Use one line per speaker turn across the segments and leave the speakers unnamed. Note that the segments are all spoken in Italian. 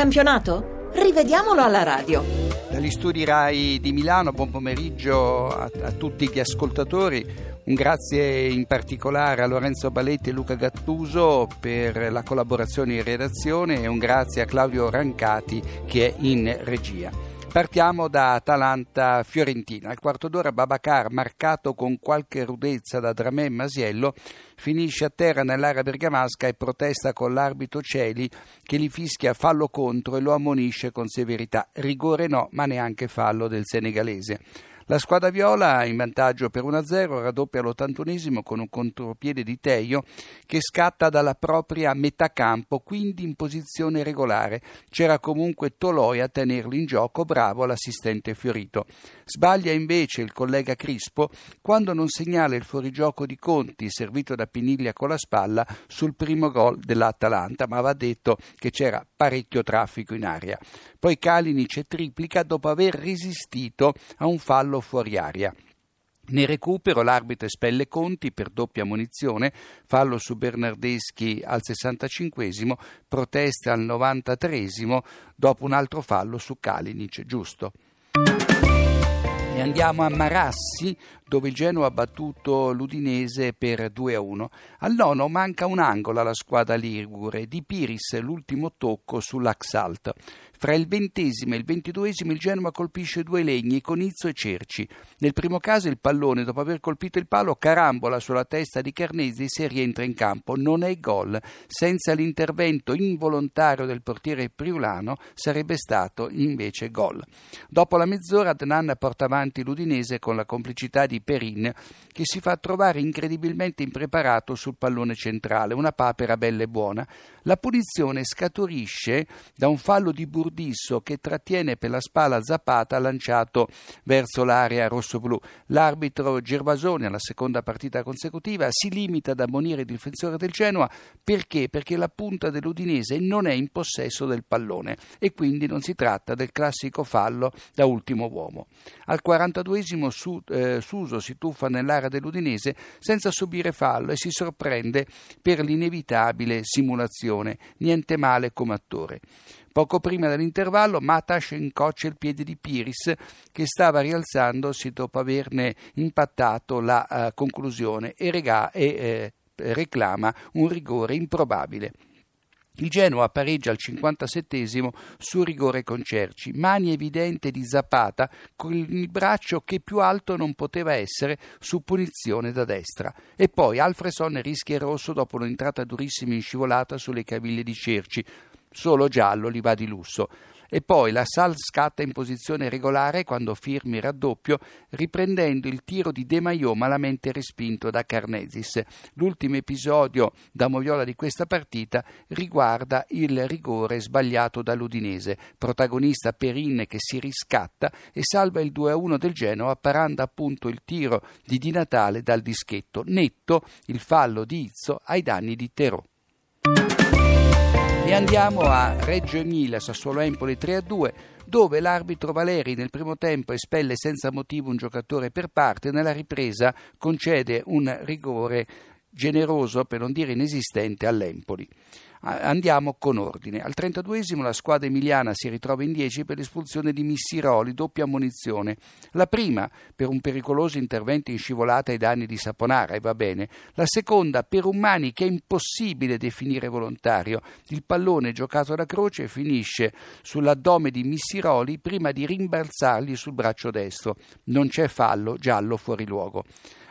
campionato? Rivediamolo alla radio.
Dagli studi RAI di Milano, buon pomeriggio a, a tutti gli ascoltatori. Un grazie in particolare a Lorenzo Baletti e Luca Gattuso per la collaborazione in redazione e un grazie a Claudio Rancati che è in regia. Partiamo da Atalanta-Fiorentina. Al quarto d'ora Babacar, marcato con qualche rudezza da Dramè e Masiello, finisce a terra nell'area bergamasca e protesta con l'arbitro Celi che gli fischia fallo contro e lo ammonisce con severità. Rigore no, ma neanche fallo del senegalese. La squadra viola in vantaggio per 1-0 raddoppia all'81 con un contropiede di Teio che scatta dalla propria metà campo, quindi in posizione regolare. C'era comunque Toloi a tenerlo in gioco, bravo l'assistente Fiorito. Sbaglia invece il collega Crispo quando non segnala il fuorigioco di Conti, servito da Piniglia con la spalla, sul primo gol dell'Atalanta, ma va detto che c'era parecchio traffico in aria. Poi Kalinic triplica dopo aver resistito a un fallo fuori aria. Nel recupero l'arbitro espelle Conti per doppia munizione, fallo su Bernardeschi al 65 protesta al 93 dopo un altro fallo su Kalinic, giusto. E andiamo a Marassi, dove il Genoa ha battuto l'Udinese per 2-1. Al nono manca un angolo alla squadra ligure, di Piris l'ultimo tocco sull'Axalt. Fra il ventesimo e il ventiduesimo il Genoa colpisce due legni, Conizzo e Cerci. Nel primo caso il pallone, dopo aver colpito il palo, carambola sulla testa di Carnesis e rientra in campo. Non è gol. Senza l'intervento involontario del portiere Priulano sarebbe stato invece gol. Dopo la mezz'ora Adnan porta avanti l'Udinese con la complicità di Perin che si fa trovare incredibilmente impreparato sul pallone centrale, una papera bella e buona. La punizione scaturisce da un fallo di Burdisso che trattiene per la spalla Zapata lanciato verso l'area rosso-blu. L'arbitro Gervasoni, alla seconda partita consecutiva, si limita ad ammonire il difensore del Genoa perché? Perché la punta dell'Udinese non è in possesso del pallone e quindi non si tratta del classico fallo da ultimo uomo. Al 42esimo su, eh, Suso si tuffa nell'area dell'Udinese senza subire fallo e si sorprende per l'inevitabile simulazione. Niente male come attore. Poco prima dell'intervallo Matash incoccia il piede di Piris che stava rialzandosi dopo averne impattato la uh, conclusione e, rega- e eh, reclama un rigore improbabile. Il Genoa pareggia al 57 su rigore con Cerci, mani evidente di Zapata con il braccio che più alto non poteva essere su punizione da destra. E poi Alfreson rischia il rosso dopo un'entrata durissima in scivolata sulle caviglie di Cerci. Solo giallo gli va di lusso e poi la Sal scatta in posizione regolare quando firmi raddoppio, riprendendo il tiro di De Maio malamente respinto da Carnesis. L'ultimo episodio da moviola di questa partita riguarda il rigore sbagliato dall'Udinese, protagonista Perin che si riscatta e salva il 2-1 del Genoa parando appunto il tiro di Di Natale dal dischetto, netto il fallo di Izzo ai danni di Terò. E andiamo a Reggio Emilia, Sassuolo Empoli 3-2, dove l'arbitro Valeri nel primo tempo espelle senza motivo un giocatore per parte, nella ripresa concede un rigore generoso, per non dire inesistente, all'Empoli. Andiamo con ordine. Al 32esimo la squadra emiliana si ritrova in 10 per l'espulsione di Missiroli, doppia ammonizione. La prima per un pericoloso intervento in scivolata ai danni di Saponara, e va bene. La seconda per un Mani che è impossibile definire volontario. Il pallone giocato da Croce finisce sull'addome di Missiroli prima di rimbalzargli sul braccio destro. Non c'è fallo, giallo fuori luogo.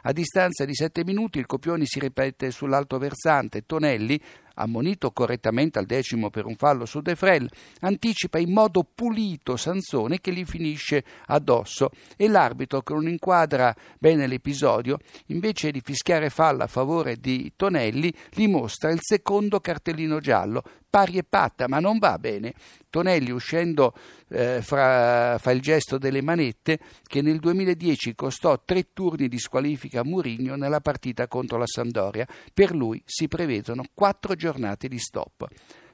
A distanza di sette minuti il copione si ripete sull'alto versante. Tonelli, ammonito correttamente al decimo per un fallo su De Frel, anticipa in modo pulito Sansone che gli finisce addosso. E l'arbitro che non inquadra bene l'episodio, invece di fischiare fallo a favore di Tonelli, gli mostra il secondo cartellino giallo, pari e patta, ma non va bene. Tonelli uscendo eh, fra, fa il gesto delle manette che nel 2010 costò tre turni di squalifica a Murigno nella partita contro la Sampdoria. Per lui si prevedono quattro giornate di stop.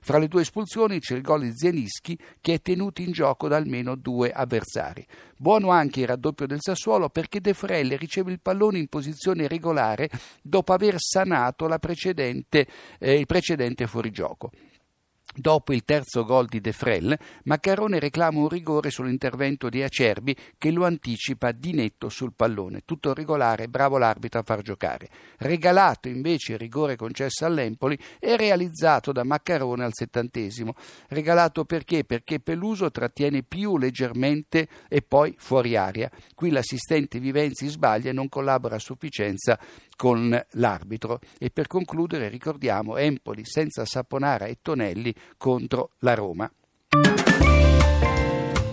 Fra le due espulsioni c'è il gol di Zienischi che è tenuto in gioco da almeno due avversari. Buono anche il raddoppio del Sassuolo perché De Frelle riceve il pallone in posizione regolare dopo aver sanato precedente, eh, il precedente fuorigioco. Dopo il terzo gol di De Frel, Maccarone reclama un rigore sull'intervento di Acerbi che lo anticipa di netto sul pallone. Tutto regolare, bravo l'arbitro a far giocare. Regalato invece il rigore concesso all'Empoli e realizzato da Maccarone al settantesimo. Regalato perché? Perché Peluso trattiene più leggermente e poi fuori aria. Qui l'assistente Vivenzi sbaglia e non collabora a sufficienza con l'arbitro. E per concludere ricordiamo Empoli senza Saponara e Tonelli contro la Roma.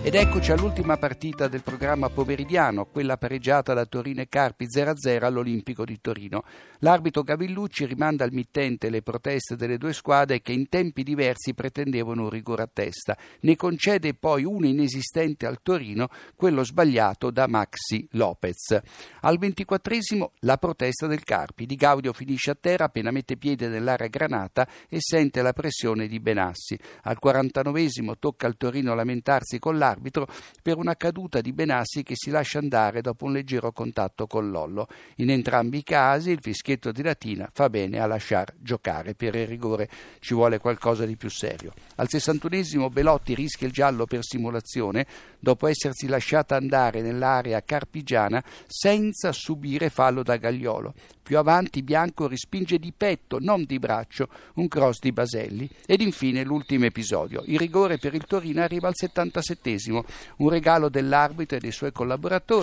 Ed eccoci all'ultima partita del programma pomeridiano, quella pareggiata da Torino e Carpi 0-0 all'Olimpico di Torino. L'arbitro Gavillucci rimanda al mittente le proteste delle due squadre che in tempi diversi pretendevano un rigore a testa. Ne concede poi uno inesistente al Torino, quello sbagliato da Maxi Lopez. Al ventiquattresimo la protesta del Carpi. Di Gaudio finisce a terra appena mette piede nell'area granata e sente la pressione di Benassi. Al quarantanovesimo tocca al Torino lamentarsi con l'arbitro arbitro per una caduta di Benassi che si lascia andare dopo un leggero contatto con Lollo. In entrambi i casi il fischietto di Latina fa bene a lasciar giocare. Per il rigore ci vuole qualcosa di più serio. Al 61esimo Belotti rischia il giallo per simulazione dopo essersi lasciata andare nell'area carpigiana senza subire fallo da Gagliolo. Più avanti Bianco respinge di petto, non di braccio, un cross di Baselli. Ed infine l'ultimo episodio. Il rigore per il Torino arriva al 77 un regalo dell'arbitro e dei suoi collaboratori